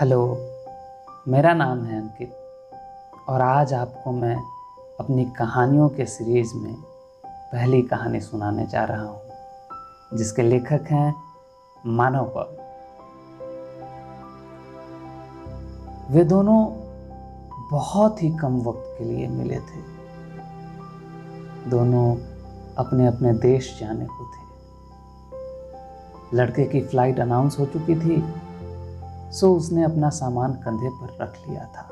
Hello, मेरा नाम है अंकित और आज आपको मैं अपनी कहानियों के सीरीज़ में पहली कहानी सुनाने जा रहा हूँ, जिसके लेखक हैं मानव कौल वे दोनों बहुत ही कम वक्त के लिए मिले थे। दोनों अपने अपने देश जाने को थे। लड़के की फ़्लाइट अनाउंस हो चुकी थी सो उसने अपना सामान कंधे पर रख लिया था।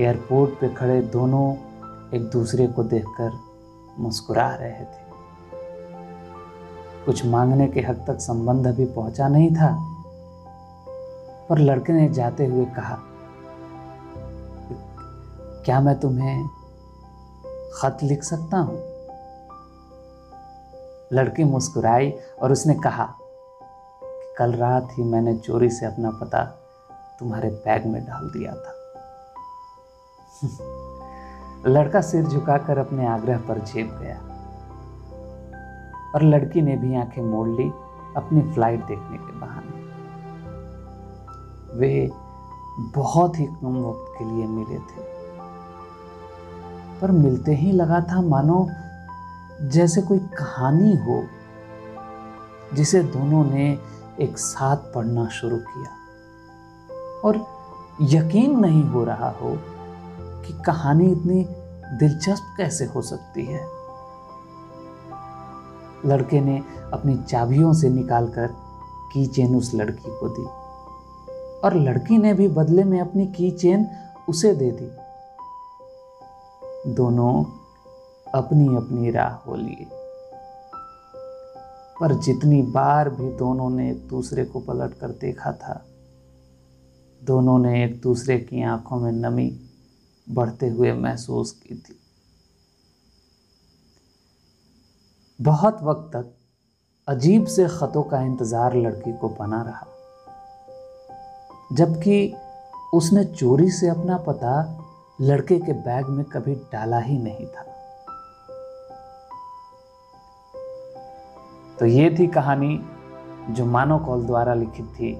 एयरपोर्ट पे खड़े दोनों एक दूसरे को देखकर मुस्कुरा रहे थे। कुछ मांगने के हद तक संबंध अभी पहुँचा नहीं था, पर लड़के ने जाते हुए कहा, क्या मैं तुम्हें खत लिख सकता हूँ? लड़की मुस्कुराई और उसने कहा कल रात ही मैंने चोरी से अपना पता तुम्हारे बैग में डाल दिया था। लड़का सिर झुकाकर अपने आग्रह पर झेप गया और लड़की ने भी आँखें मोड़ ली अपनी फ़्लाइट देखने के बहाने। वे बहुत ही कम वक्त के लिए मिले थे, पर मिलते ही लगा था मानो जैसे कोई कहानी हो जिसे दोनों ने एक साथ पढ़ना शुरू किया। और यकीन नहीं हो रहा हो कि कहानी इतनी दिलचस्प कैसे हो सकती है। लड़के ने अपनी चाबियों से निकालकर की चेन उस लड़की को दी। और लड़की ने भी बदले में अपनी की चेन उसे दे दी। दोनों अपनी अपनी राह हो लिए। पर जितनी बार भी दोनों ने एक दूसरे को पलट कर देखा था, दोनों ने एक दूसरे की आँखों में नमी बढ़ते हुए महसूस की थी। बहुत वक्त तक अजीब से ख़तों का इंतज़ार लड़की को बना रहा, जबकि उसने चोरी से अपना पता लड़के के बैग में कभी डाला ही नहीं था। तो ये थी कहानी जो मानो कॉल द्वारा लिखित थी।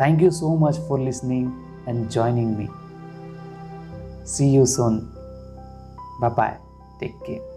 Thank you so much for listening and joining me see you soon bye bye take care